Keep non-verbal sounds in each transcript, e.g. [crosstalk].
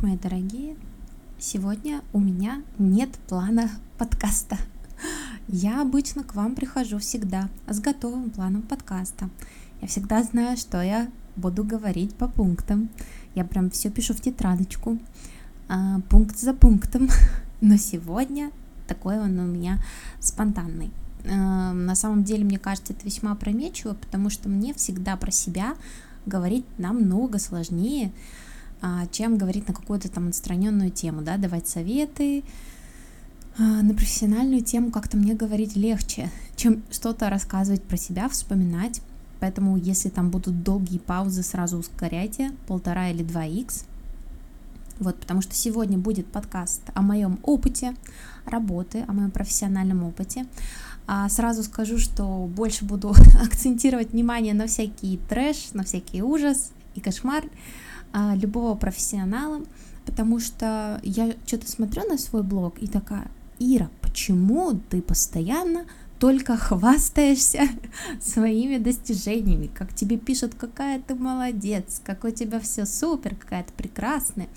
Мои дорогие! Сегодня у меня нет плана подкаста. Я обычно к вам прихожу всегда с готовым планом подкаста. Я всегда знаю, что я буду говорить по пунктам. Я прям все пишу в тетрадочку, а, пункт за пунктом. [laughs] Но сегодня такой он у меня спонтанный. А, на самом деле, мне кажется, это весьма опрометчиво, потому что мне всегда про себя говорить намного сложнее, чем говорить на какую-то там отстраненную тему, да, давать советы, а, на профессиональную тему как-то мне говорить легче, чем что-то рассказывать про себя, вспоминать. Поэтому, если там будут долгие паузы, сразу ускоряйте, полтора или два икс. Вот, потому что сегодня будет подкаст о моем опыте работы, о моем профессиональном опыте. А сразу скажу, что больше буду [laughs] акцентировать внимание на всякий трэш, на всякий ужас и кошмар, а, любого профессионала, потому что я что-то смотрю на свой блог и такая, Ира, почему ты постоянно только хвастаешься [laughs] своими достижениями, как тебе пишут, какая ты молодец, какой у тебя все супер, какая ты прекрасная.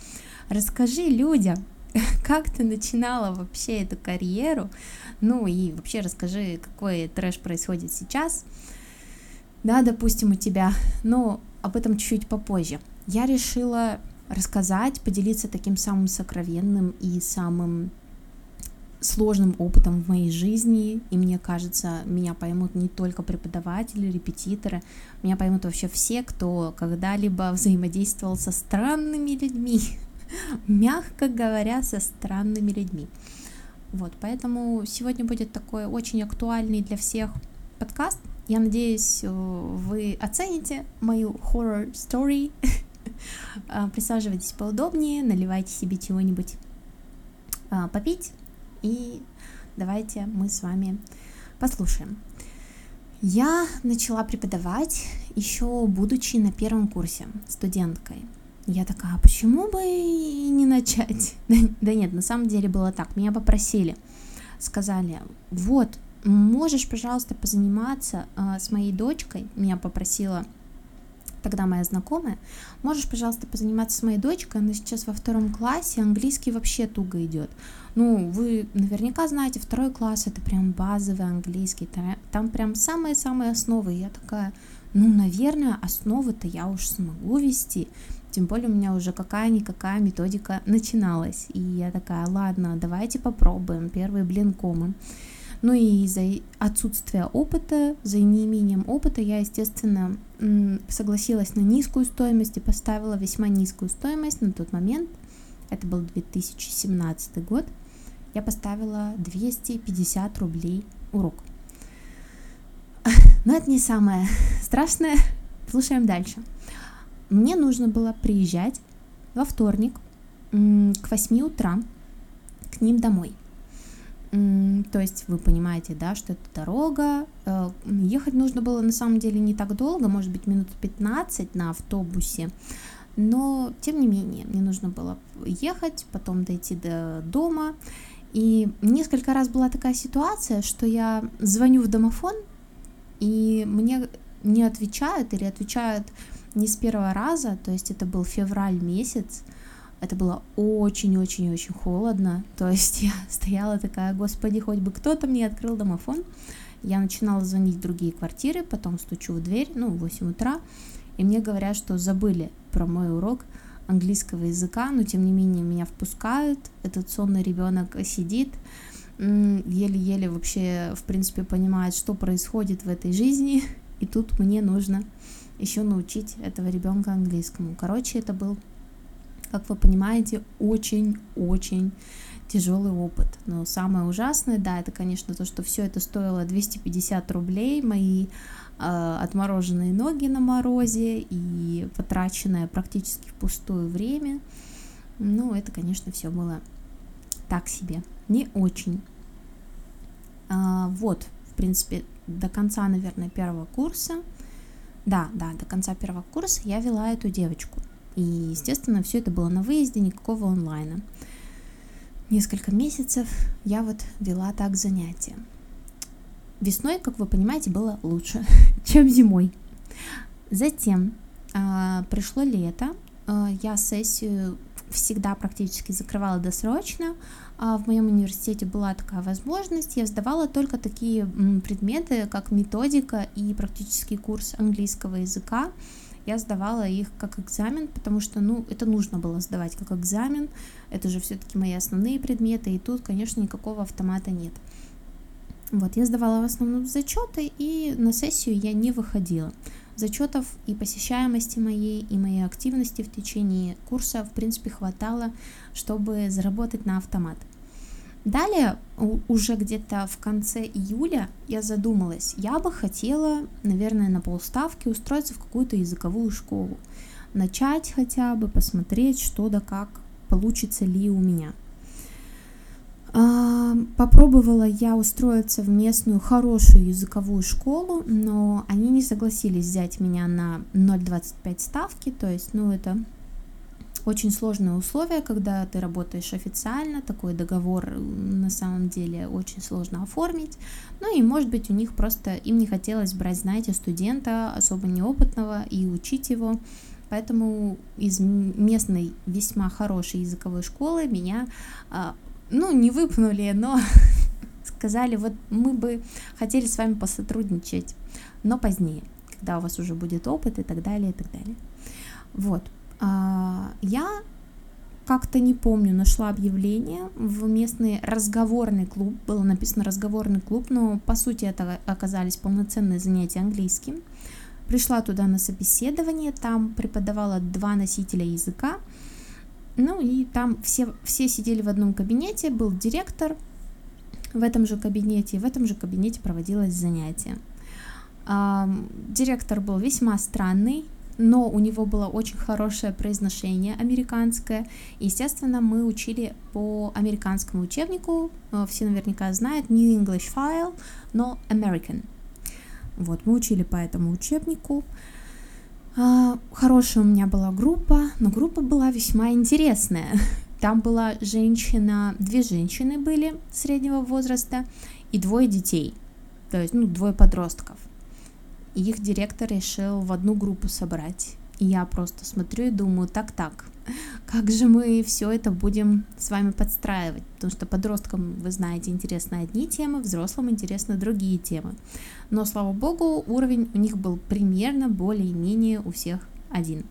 Расскажи людям, [laughs] как ты начинала вообще эту карьеру, ну и вообще расскажи, какой трэш происходит сейчас, да, допустим, у тебя, но об этом чуть-чуть попозже я решила рассказать, поделиться таким самым сокровенным и самым сложным опытом в моей жизни, и мне кажется, меня поймут не только преподаватели, репетиторы, меня поймут вообще все, кто когда-либо взаимодействовал со странными людьми, [laughs] мягко говоря, со странными людьми. Вот, поэтому сегодня будет такой очень актуальный для всех подкаст. Я надеюсь, вы оцените мою horror story [laughs] присаживайтесь поудобнее, наливайте себе чего-нибудь а, попить, и давайте мы с вами послушаем. Я начала преподавать еще будучи на первом курсе студенткой. Я такая, а почему бы и не начать? [laughs] да нет, на самом деле было так. Меня попросили, сказали, вот, можешь, пожалуйста, позаниматься э, с моей дочкой. Меня попросила тогда моя знакомая, можешь, пожалуйста, позаниматься с моей дочкой, она сейчас во втором классе, английский вообще туго идет. Ну, вы наверняка знаете, второй класс это прям базовый английский, там прям самые-самые основы. Я такая, ну, наверное, основы-то я уж смогу вести. Тем более у меня уже какая-никакая методика начиналась. И я такая, ладно, давайте попробуем. Первый блин комы. Ну и из-за отсутствия опыта, за неимением опыта я, естественно, согласилась на низкую стоимость и поставила весьма низкую стоимость на тот момент. Это был 2017 год. Я поставила 250 рублей урок. [laughs] Но это не самое [laughs] страшное. Слушаем дальше. Мне нужно было приезжать во вторник к 8 утра к ним домой. То есть вы понимаете, да, что это дорога. Э, ехать нужно было на самом деле не так долго, может быть, минут 15 на автобусе. Но, тем не менее, мне нужно было ехать, потом дойти до дома. И несколько раз была такая ситуация, что я звоню в домофон, и мне не отвечают или отвечают не с первого раза, то есть это был февраль месяц, это было очень-очень-очень холодно. То есть я [laughs] стояла такая, господи, хоть бы кто-то мне открыл домофон. Я начинала звонить в другие квартиры, потом стучу в дверь, ну, в 8 утра, и мне говорят, что забыли про мой урок английского языка, но тем не менее меня впускают, этот сонный ребенок сидит, еле-еле вообще, в принципе, понимает, что происходит в этой жизни, [laughs] и тут мне нужно еще научить этого ребенка английскому. Короче, это был как вы понимаете, очень-очень тяжелый опыт. Но самое ужасное, да, это, конечно, то, что все это стоило 250 рублей, мои э, отмороженные ноги на морозе и потраченное практически впустую время. Ну, это, конечно, все было так себе, не очень. А, вот, в принципе, до конца, наверное, первого курса, да, да, до конца первого курса я вела эту девочку. И, естественно, все это было на выезде, никакого онлайна. Несколько месяцев я вот вела так занятия. Весной, как вы понимаете, было лучше, [laughs] чем зимой. Затем э, пришло лето, э, я сессию всегда практически закрывала досрочно. А в моем университете была такая возможность. Я сдавала только такие предметы, как методика и практический курс английского языка. Я сдавала их как экзамен, потому что, ну, это нужно было сдавать как экзамен. Это же все-таки мои основные предметы, и тут, конечно, никакого автомата нет. Вот, я сдавала в основном зачеты, и на сессию я не выходила зачетов и посещаемости моей, и моей активности в течение курса, в принципе, хватало, чтобы заработать на автомат. Далее, уже где-то в конце июля, я задумалась, я бы хотела, наверное, на полставки устроиться в какую-то языковую школу. Начать хотя бы, посмотреть, что да как, получится ли у меня. А, попробовала я устроиться в местную хорошую языковую школу, но они не согласились взять меня на 0,25 ставки, то есть, ну, это очень сложные условия, когда ты работаешь официально, такой договор на самом деле очень сложно оформить. Ну и, может быть, у них просто им не хотелось брать, знаете, студента особо неопытного и учить его. Поэтому из местной весьма хорошей языковой школы меня а, ну, не выпнули, но [laughs] сказали, вот мы бы хотели с вами посотрудничать, но позднее, когда у вас уже будет опыт и так далее, и так далее. Вот. А, я как-то не помню, нашла объявление в местный разговорный клуб, было написано разговорный клуб, но по сути это оказались полноценные занятия английским. Пришла туда на собеседование, там преподавала два носителя языка, ну и там все, все сидели в одном кабинете, был директор в этом же кабинете, и в этом же кабинете проводилось занятие. Директор был весьма странный, но у него было очень хорошее произношение американское. естественно, мы учили по американскому учебнику, э, все наверняка знают, New English File, но American. Вот, мы учили по этому учебнику. А, хорошая у меня была группа, но группа была весьма интересная. Там была женщина, две женщины были среднего возраста и двое детей, то есть, ну, двое подростков. Их директор решил в одну группу собрать. И я просто смотрю и думаю, так-так, как же мы все это будем с вами подстраивать? Потому что подросткам, вы знаете, интересны одни темы, взрослым интересны другие темы. Но, слава богу, уровень у них был примерно более-менее у всех один.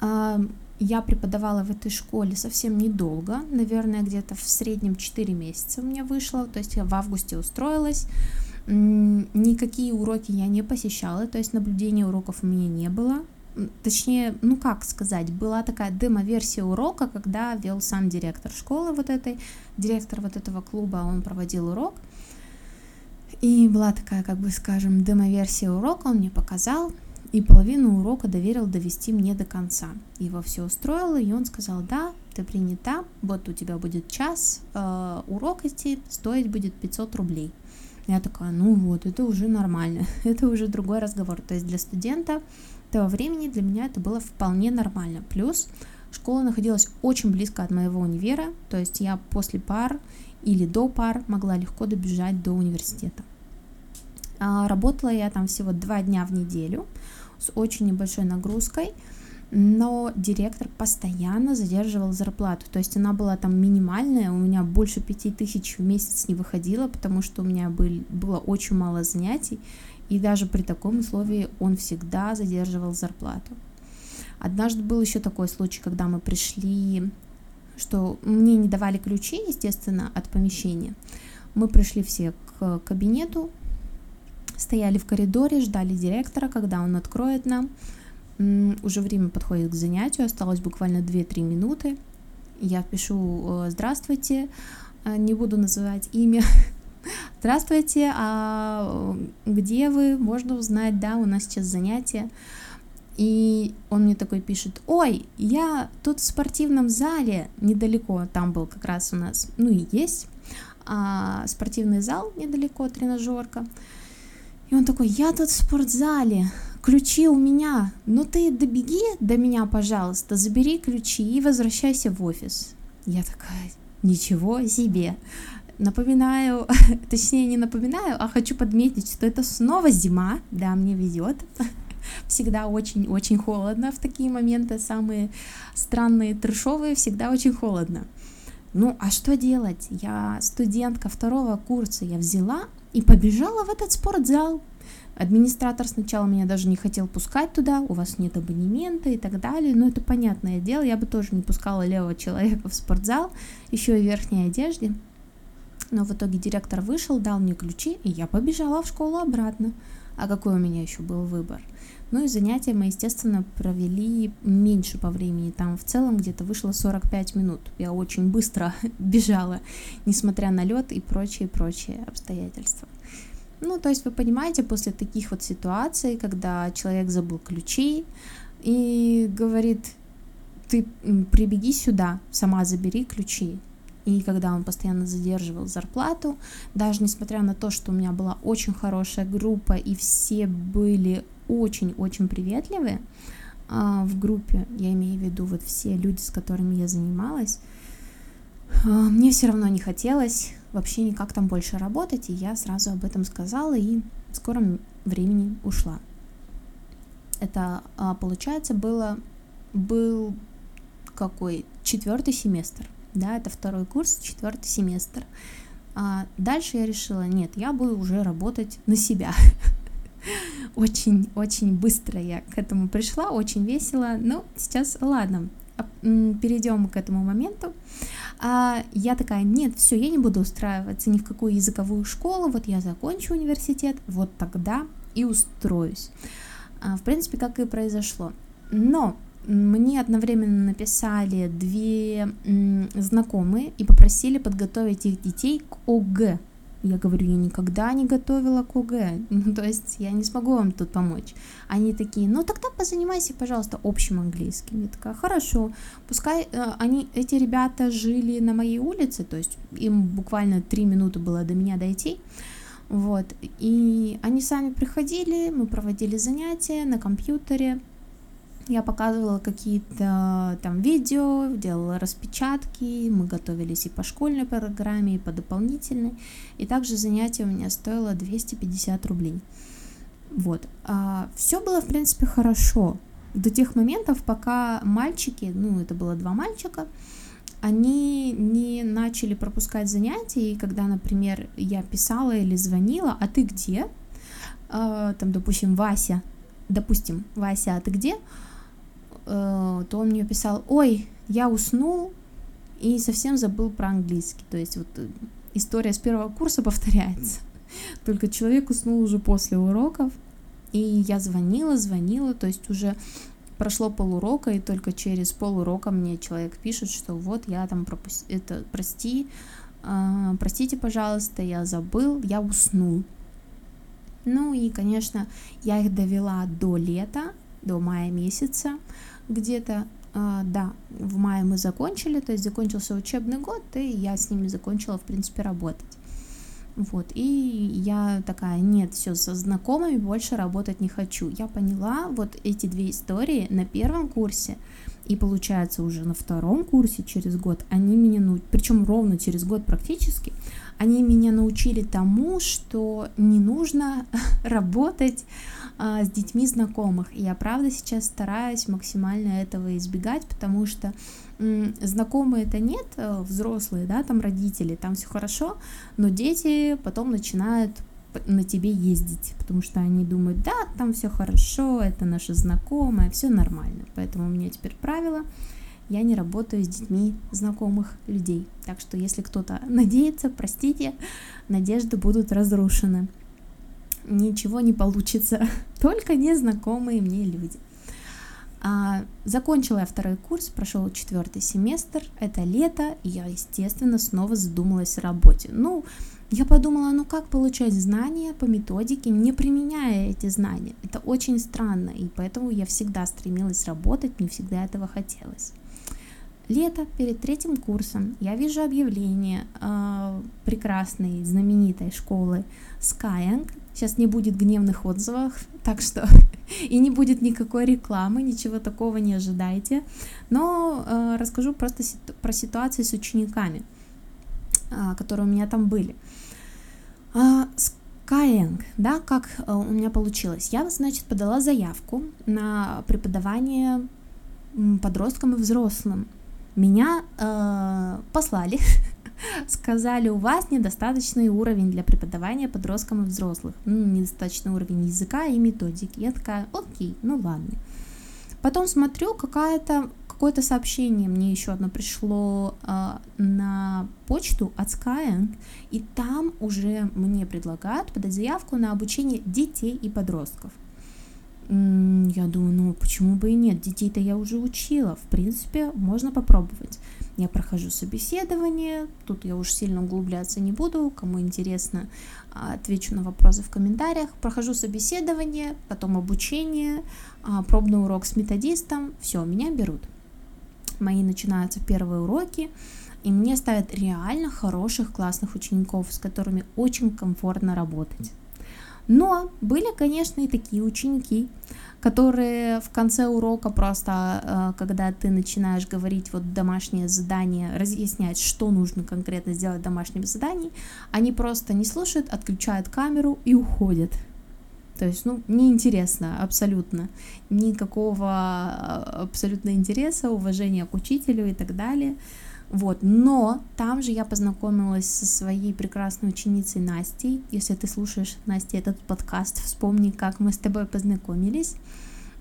Я преподавала в этой школе совсем недолго, наверное, где-то в среднем 4 месяца у меня вышло, то есть я в августе устроилась, Никакие уроки я не посещала, то есть наблюдения уроков у меня не было. Точнее, ну как сказать, была такая демо-версия урока, когда вел сам директор школы вот этой, директор вот этого клуба, он проводил урок. И была такая, как бы скажем, демо-версия урока, он мне показал, и половину урока доверил довести мне до конца. Его все устроило, и он сказал, да, ты принята, вот у тебя будет час, э, урок идти, стоить будет 500 рублей. Я такая, ну вот, это уже нормально, [laughs] это уже другой разговор. То есть для студента того времени для меня это было вполне нормально. Плюс школа находилась очень близко от моего универа, то есть я после пар или до пар могла легко добежать до университета. А, работала я там всего два дня в неделю с очень небольшой нагрузкой – но директор постоянно задерживал зарплату, то есть она была там минимальная, у меня больше пяти тысяч в месяц не выходило, потому что у меня был, было очень мало занятий, и даже при таком условии он всегда задерживал зарплату. Однажды был еще такой случай, когда мы пришли, что мне не давали ключи, естественно, от помещения. Мы пришли все к кабинету, стояли в коридоре, ждали директора, когда он откроет нам. Уже время подходит к занятию, осталось буквально 2-3 минуты. Я пишу э, «Здравствуйте», э, не буду называть имя. [laughs] «Здравствуйте, а э, где вы? Можно узнать, да, у нас сейчас занятие». И он мне такой пишет, ой, я тут в спортивном зале недалеко, там был как раз у нас, ну и есть, а, спортивный зал недалеко, тренажерка. И он такой, я тут в спортзале, ключи у меня, ну ты добеги до меня, пожалуйста, забери ключи и возвращайся в офис. Я такая, ничего себе. Напоминаю, [laughs] точнее не напоминаю, а хочу подметить, что это снова зима, да, мне везет. [laughs] всегда очень-очень холодно в такие моменты, самые странные, трешовые, всегда очень холодно. Ну, а что делать? Я студентка второго курса, я взяла и побежала в этот спортзал. Администратор сначала меня даже не хотел пускать туда, у вас нет абонемента и так далее, но это понятное дело, я бы тоже не пускала левого человека в спортзал, еще и в верхней одежде. Но в итоге директор вышел, дал мне ключи, и я побежала в школу обратно. А какой у меня еще был выбор? Ну и занятия мы, естественно, провели меньше по времени. Там в целом где-то вышло 45 минут. Я очень быстро [laughs] бежала, несмотря на лед и прочие-прочие обстоятельства. Ну, то есть вы понимаете, после таких вот ситуаций, когда человек забыл ключи и говорит, ты прибеги сюда, сама забери ключи. И когда он постоянно задерживал зарплату, даже несмотря на то, что у меня была очень хорошая группа и все были очень-очень приветливые а, в группе, я имею в виду вот все люди, с которыми я занималась, а, мне все равно не хотелось вообще никак там больше работать, и я сразу об этом сказала и в скором времени ушла. Это, а, получается, было, был какой четвертый семестр, да, это второй курс, четвертый семестр. А дальше я решила, нет, я буду уже работать на себя. [laughs] Очень-очень быстро я к этому пришла, очень весело. Ну, сейчас, ладно, перейдем к этому моменту. А я такая, нет, все, я не буду устраиваться ни в какую языковую школу, вот я закончу университет, вот тогда и устроюсь. А, в принципе, как и произошло. Но мне одновременно написали две знакомые и попросили подготовить их детей к ОГЭ. Я говорю, я никогда не готовила к ОГЭ, [laughs] ну, то есть я не смогу вам тут помочь. Они такие, ну тогда позанимайся, пожалуйста, общим английским. Я такая, хорошо, пускай э, они, эти ребята жили на моей улице, то есть им буквально три минуты было до меня дойти, вот, и они сами приходили, мы проводили занятия на компьютере, я показывала какие-то там видео, делала распечатки, мы готовились и по школьной программе, и по дополнительной. И также занятие у меня стоило 250 рублей. Вот. А, все было, в принципе, хорошо. До тех моментов, пока мальчики, ну, это было два мальчика, они не начали пропускать занятия, и когда, например, я писала или звонила, а ты где? А, там, допустим, Вася, допустим, Вася, а ты где? Э, то он мне писал, ой, я уснул и совсем забыл про английский. То есть вот э, история с первого курса повторяется. [laughs] Только человек уснул уже после уроков, и я звонила, звонила, то есть уже прошло полурока, и только через полурока мне человек пишет, что вот я там пропустил, это, прости, э, простите, пожалуйста, я забыл, я уснул. Ну и, конечно, я их довела до лета, до мая месяца, где-то, э, да, в мае мы закончили, то есть закончился учебный год, и я с ними закончила, в принципе, работать. Вот, и я такая, нет, все, со знакомыми больше работать не хочу. Я поняла вот эти две истории на первом курсе, и получается уже на втором курсе через год они меня научили, причем ровно через год практически, они меня научили тому, что не нужно [laughs] работать а, с детьми знакомых. Я правда сейчас стараюсь максимально этого избегать, потому что м, знакомые это нет, э, взрослые, да, там родители, там все хорошо, но дети потом начинают на тебе ездить, потому что они думают, да, там все хорошо, это наши знакомые, все нормально. Поэтому у меня теперь правило, я не работаю с детьми знакомых людей. Так что если кто-то [laughs] надеется, простите, надежды будут разрушены. Ничего не получится, [laughs] только незнакомые мне люди. А, закончила я второй курс, прошел четвертый семестр, это лето, и я, естественно, снова задумалась о работе. Ну, я подумала, ну как получать знания по методике, не применяя эти знания? Это очень странно, и поэтому я всегда стремилась работать, мне всегда этого хотелось. Лето перед третьим курсом я вижу объявление э, прекрасной, знаменитой школы Skyeng. Сейчас не будет гневных отзывов, [laughs] так что [laughs] и не будет никакой рекламы, ничего такого не ожидайте. Но э, расскажу просто ситу- про ситуации с учениками, которые у меня там были. Э, Skyeng, да, как э, у меня получилось? Я, значит, подала заявку на преподавание подросткам и взрослым. Меня э, послали, [laughs] сказали, у вас недостаточный уровень для преподавания подросткам и взрослых, ну, недостаточный уровень языка и методики. Я такая, окей, ну ладно. Потом смотрю, какая-то какое-то сообщение мне еще одно пришло э, на почту от Skyeng, и там уже мне предлагают подать заявку на обучение детей и подростков. Я думаю, ну почему бы и нет, детей-то я уже учила, в принципе, можно попробовать. Я прохожу собеседование, тут я уж сильно углубляться не буду, кому интересно, а, отвечу на вопросы в комментариях. Прохожу собеседование, потом обучение, а, пробный урок с методистом, все, меня берут. Мои начинаются первые уроки, и мне ставят реально хороших, классных учеников, с которыми очень комфортно работать. Но были, конечно, и такие ученики, которые в конце урока просто, э, когда ты начинаешь говорить вот домашнее задание, разъяснять, что нужно конкретно сделать в домашнем задании, они просто не слушают, отключают камеру и уходят. То есть, ну, неинтересно абсолютно. Никакого э, абсолютно интереса, уважения к учителю и так далее. Вот, но там же я познакомилась со своей прекрасной ученицей Настей. Если ты слушаешь, Настя, этот подкаст, вспомни, как мы с тобой познакомились.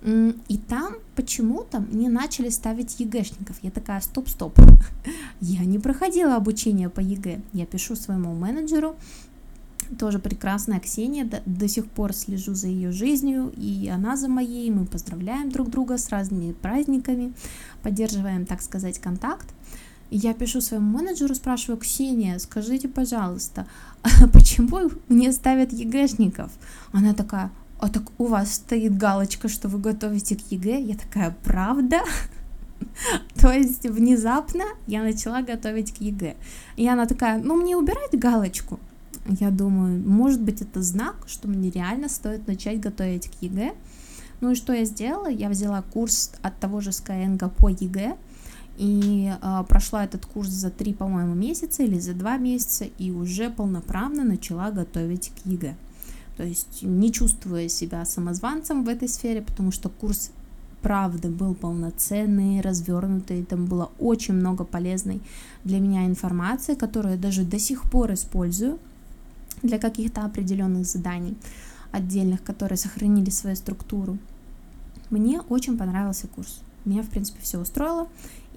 И там почему-то мне начали ставить ЕГЭшников. Я такая, стоп-стоп, [laughs] я не проходила обучение по ЕГЭ. Я пишу своему менеджеру, тоже прекрасная Ксения, до, до сих пор слежу за ее жизнью, и она за моей, мы поздравляем друг друга с разными праздниками, поддерживаем, так сказать, контакт. Я пишу своему менеджеру, спрашиваю, Ксения, скажите, пожалуйста, [laughs] почему мне ставят ЕГЭшников? Она такая, а так у вас стоит галочка, что вы готовите к ЕГЭ? Я такая, правда? [laughs] То есть внезапно я начала готовить к ЕГЭ. И она такая, ну мне убирать галочку? Я думаю, может быть это знак, что мне реально стоит начать готовить к ЕГЭ. Ну и что я сделала? Я взяла курс от того же Skyeng по ЕГЭ, и э, прошла этот курс за три, по-моему, месяца или за два месяца, и уже полноправно начала готовить к ЕГЭ. То есть не чувствуя себя самозванцем в этой сфере, потому что курс правда был полноценный, развернутый, там было очень много полезной для меня информации, которую я даже до сих пор использую для каких-то определенных заданий отдельных, которые сохранили свою структуру. Мне очень понравился курс. Меня, в принципе, все устроило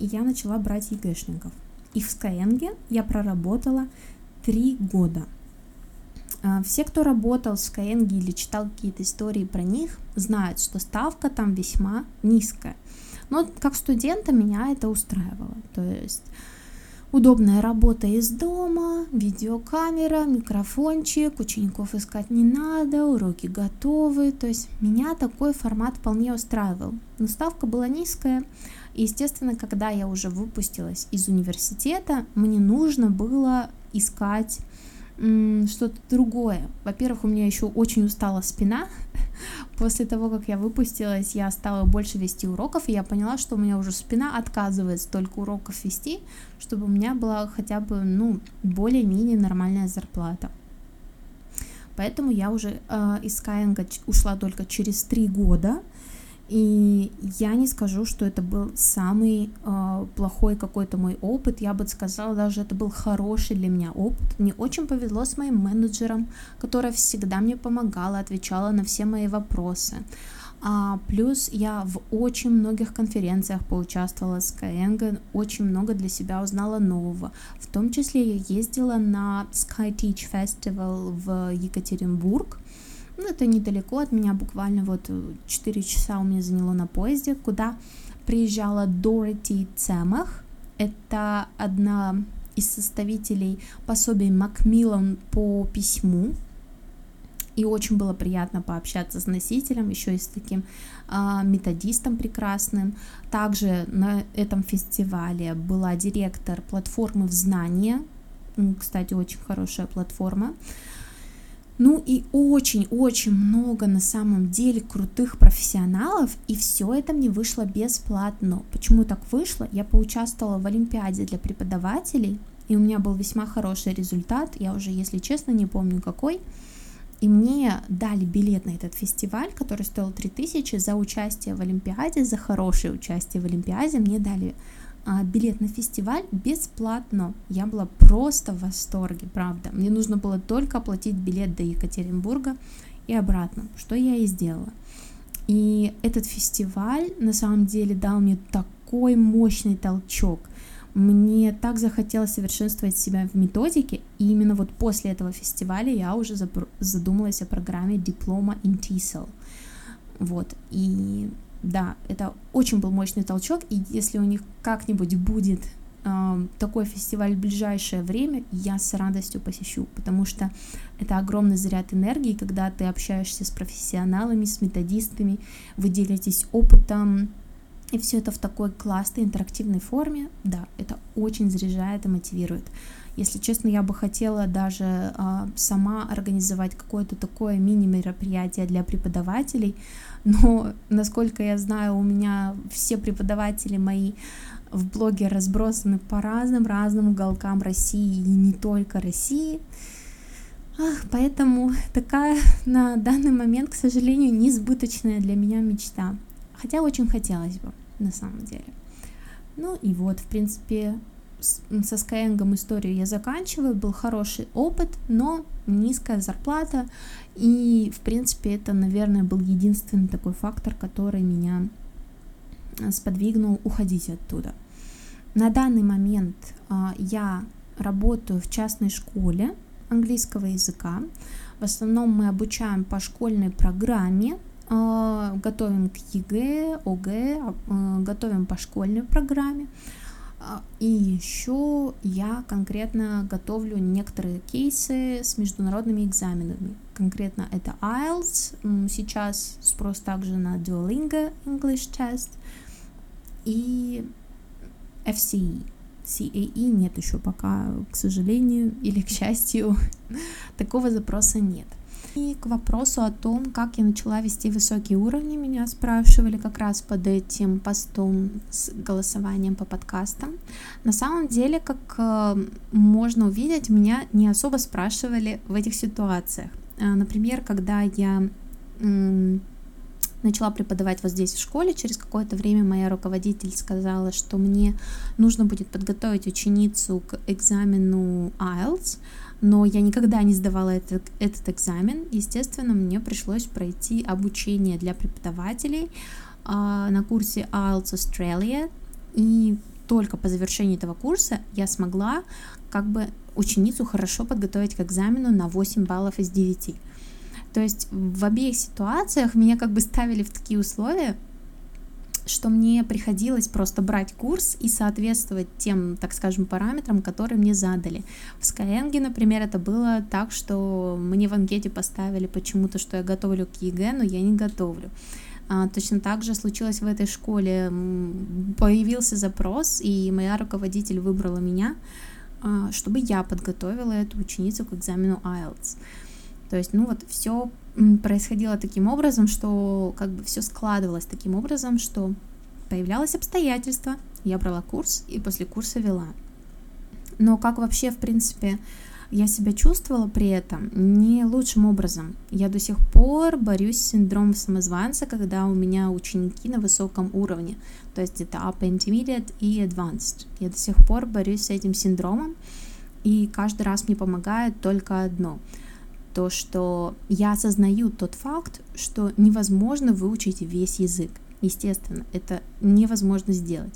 и я начала брать ЕГЭшников. И в Skyeng я проработала три года. А, все, кто работал в Skyeng или читал какие-то истории про них, знают, что ставка там весьма низкая. Но как студента меня это устраивало. То есть Удобная работа из дома, видеокамера, микрофончик, учеников искать не надо, уроки готовы. То есть меня такой формат вполне устраивал. Но ставка была низкая, и, естественно, когда я уже выпустилась из университета, мне нужно было искать что-то другое. Во-первых, у меня еще очень устала спина. [laughs] После того, как я выпустилась, я стала больше вести уроков, и я поняла, что у меня уже спина отказывает столько уроков вести, чтобы у меня была хотя бы, ну, более-менее нормальная зарплата. Поэтому я уже э, из Skyeng ушла только через три года, и я не скажу, что это был самый э, плохой какой-то мой опыт. Я бы сказала, даже это был хороший для меня опыт. Мне очень повезло с моим менеджером, которая всегда мне помогала, отвечала на все мои вопросы. А, плюс я в очень многих конференциях поучаствовала с Skyeng, очень много для себя узнала нового. В том числе я ездила на SkyTeach Festival в Екатеринбург, ну, это недалеко от меня, буквально вот 4 часа у меня заняло на поезде, куда приезжала Дороти Цемах. Это одна из составителей пособий Макмиллан по письму. И очень было приятно пообщаться с носителем, еще и с таким э, методистом прекрасным. Также на этом фестивале была директор платформы в знания, кстати, очень хорошая платформа. Ну и очень-очень много на самом деле крутых профессионалов, и все это мне вышло бесплатно. Почему так вышло? Я поучаствовала в Олимпиаде для преподавателей, и у меня был весьма хороший результат, я уже, если честно, не помню какой. И мне дали билет на этот фестиваль, который стоил 3000 за участие в Олимпиаде, за хорошее участие в Олимпиаде. Мне дали билет на фестиваль бесплатно. Я была просто в восторге, правда. Мне нужно было только оплатить билет до Екатеринбурга и обратно, что я и сделала. И этот фестиваль на самом деле дал мне такой мощный толчок. Мне так захотелось совершенствовать себя в методике, и именно вот после этого фестиваля я уже задумалась о программе диплома in TESOL. Вот, и да, это очень был мощный толчок, и если у них как-нибудь будет э, такой фестиваль в ближайшее время, я с радостью посещу, потому что это огромный заряд энергии, когда ты общаешься с профессионалами, с методистами, вы делитесь опытом, и все это в такой классной интерактивной форме, да, это очень заряжает и мотивирует. Если честно, я бы хотела даже а, сама организовать какое-то такое мини-мероприятие для преподавателей, но, насколько я знаю, у меня все преподаватели мои в блоге разбросаны по разным-разным уголкам России и не только России. Ах, поэтому такая на данный момент, к сожалению, несбыточная для меня мечта. Хотя очень хотелось бы, на самом деле. Ну и вот, в принципе, со Skyeng историю я заканчиваю, был хороший опыт, но низкая зарплата, и, в принципе, это, наверное, был единственный такой фактор, который меня э, сподвигнул уходить оттуда. На данный момент а, я работаю в частной школе английского языка. В основном мы обучаем по школьной программе, а, готовим к ЕГЭ, ОГЭ, а, готовим по школьной программе. А, и еще я конкретно готовлю некоторые кейсы с международными экзаменами. Конкретно это IELTS, сейчас спрос также на Duolingo English Test и FCE. CAE нет еще пока, к сожалению или к счастью, [laughs] такого запроса нет. И к вопросу о том, как я начала вести высокие уровни, меня спрашивали как раз под этим постом с голосованием по подкастам. На самом деле, как э, можно увидеть, меня не особо спрашивали в этих ситуациях. Э, например, когда я начала преподавать вот здесь в школе, через какое-то время моя руководитель сказала, что мне нужно будет подготовить ученицу к экзамену IELTS, но я никогда не сдавала этот, этот экзамен. Естественно, мне пришлось пройти обучение для преподавателей а, на курсе IELTS Australia, и только по завершении этого курса я смогла как бы ученицу хорошо подготовить к экзамену на 8 баллов из 9. То есть в обеих ситуациях меня как бы ставили в такие условия, что мне приходилось просто брать курс и соответствовать тем, так скажем, параметрам, которые мне задали. В Skyeng, например, это было так, что мне в анкете поставили почему-то, что я готовлю к ЕГЭ, но я не готовлю. А, точно так же случилось в этой школе. Появился запрос, и моя руководитель выбрала меня, а, чтобы я подготовила эту ученицу к экзамену IELTS. То есть, ну вот все происходило таким образом, что как бы все складывалось таким образом, что появлялось обстоятельство, я брала курс и после курса вела. Но как вообще, в принципе, я себя чувствовала при этом не лучшим образом. Я до сих пор борюсь с синдромом самозванца, когда у меня ученики на высоком уровне, то есть это upper intermediate и advanced. Я до сих пор борюсь с этим синдромом, и каждый раз мне помогает только одно — то, что я осознаю тот факт, что невозможно выучить весь язык. Естественно, это невозможно сделать.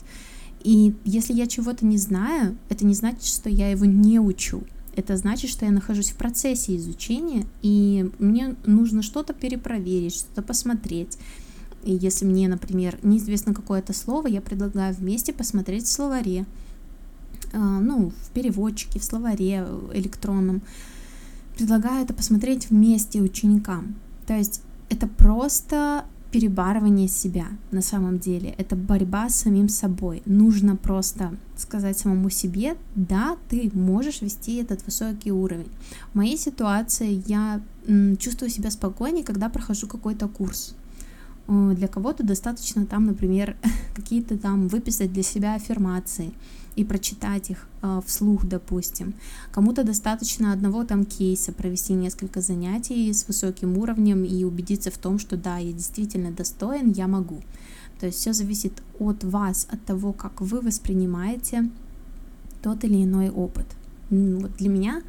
И если я чего-то не знаю, это не значит, что я его не учу. Это значит, что я нахожусь в процессе изучения, и мне нужно что-то перепроверить, что-то посмотреть. И если мне, например, неизвестно какое-то слово, я предлагаю вместе посмотреть в словаре, а, ну, в переводчике, в словаре электронном, предлагаю это посмотреть вместе ученикам. То есть это просто перебарывание себя на самом деле. Это борьба с самим собой. Нужно просто сказать самому себе, да, ты можешь вести этот высокий уровень. В моей ситуации я чувствую себя спокойнее, когда прохожу какой-то курс. Для кого-то достаточно там, например, [laughs] какие-то там выписать для себя аффирмации и прочитать их э, вслух, допустим. Кому-то достаточно одного там кейса провести несколько занятий с высоким уровнем и убедиться в том, что да, я действительно достоин, я могу. То есть все зависит от вас, от того, как вы воспринимаете тот или иной опыт. Вот для меня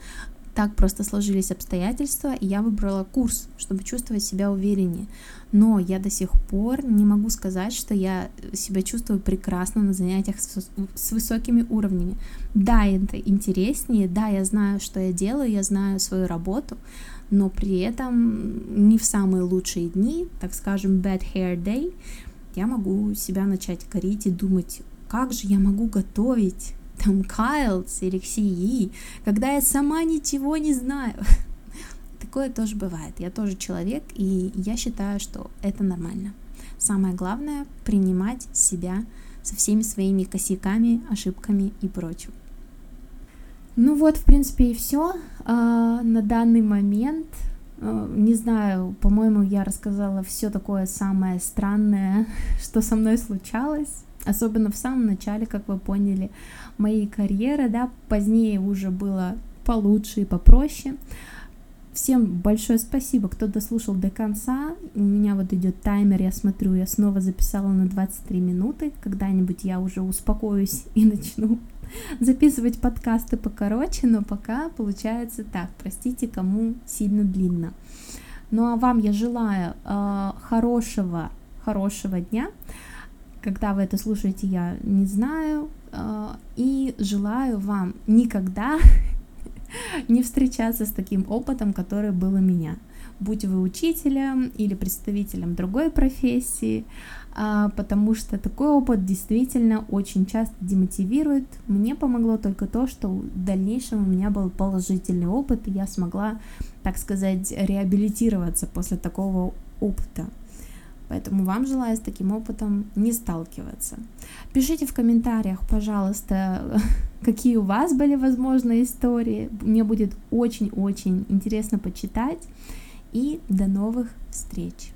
так просто сложились обстоятельства, и я выбрала курс, чтобы чувствовать себя увереннее. Но я до сих пор не могу сказать, что я себя чувствую прекрасно на занятиях с, с высокими уровнями. Да, это интереснее, да, я знаю, что я делаю, я знаю свою работу, но при этом не в самые лучшие дни, так скажем, bad hair day, я могу себя начать корить и думать, как же я могу готовить, там Кайлс или Ксии, когда я сама ничего не знаю. [laughs] Такое тоже бывает. Я тоже человек, и я считаю, что это нормально. Самое главное — принимать себя со всеми своими косяками, ошибками и прочим. Ну вот, в принципе, и все а, на данный момент. А, не знаю, по-моему, я рассказала все такое самое странное, [laughs] что со мной случалось особенно в самом начале, как вы поняли, моей карьеры, да, позднее уже было получше и попроще. Всем большое спасибо, кто дослушал до конца. У меня вот идет таймер, я смотрю, я снова записала на 23 минуты. Когда-нибудь я уже успокоюсь и начну записывать подкасты покороче, но пока получается так. Простите, кому сильно длинно. Ну а вам я желаю э, хорошего, хорошего дня. Когда вы это слушаете, я не знаю. А, и желаю вам никогда [laughs] не встречаться с таким опытом, который был у меня. Будь вы учителем или представителем другой профессии, а, потому что такой опыт действительно очень часто демотивирует. Мне помогло только то, что в дальнейшем у меня был положительный опыт, и я смогла, так сказать, реабилитироваться после такого опыта. Поэтому вам желаю с таким опытом не сталкиваться. Пишите в комментариях, пожалуйста, [laughs] какие у вас были возможные истории. Мне будет очень-очень интересно почитать. И до новых встреч!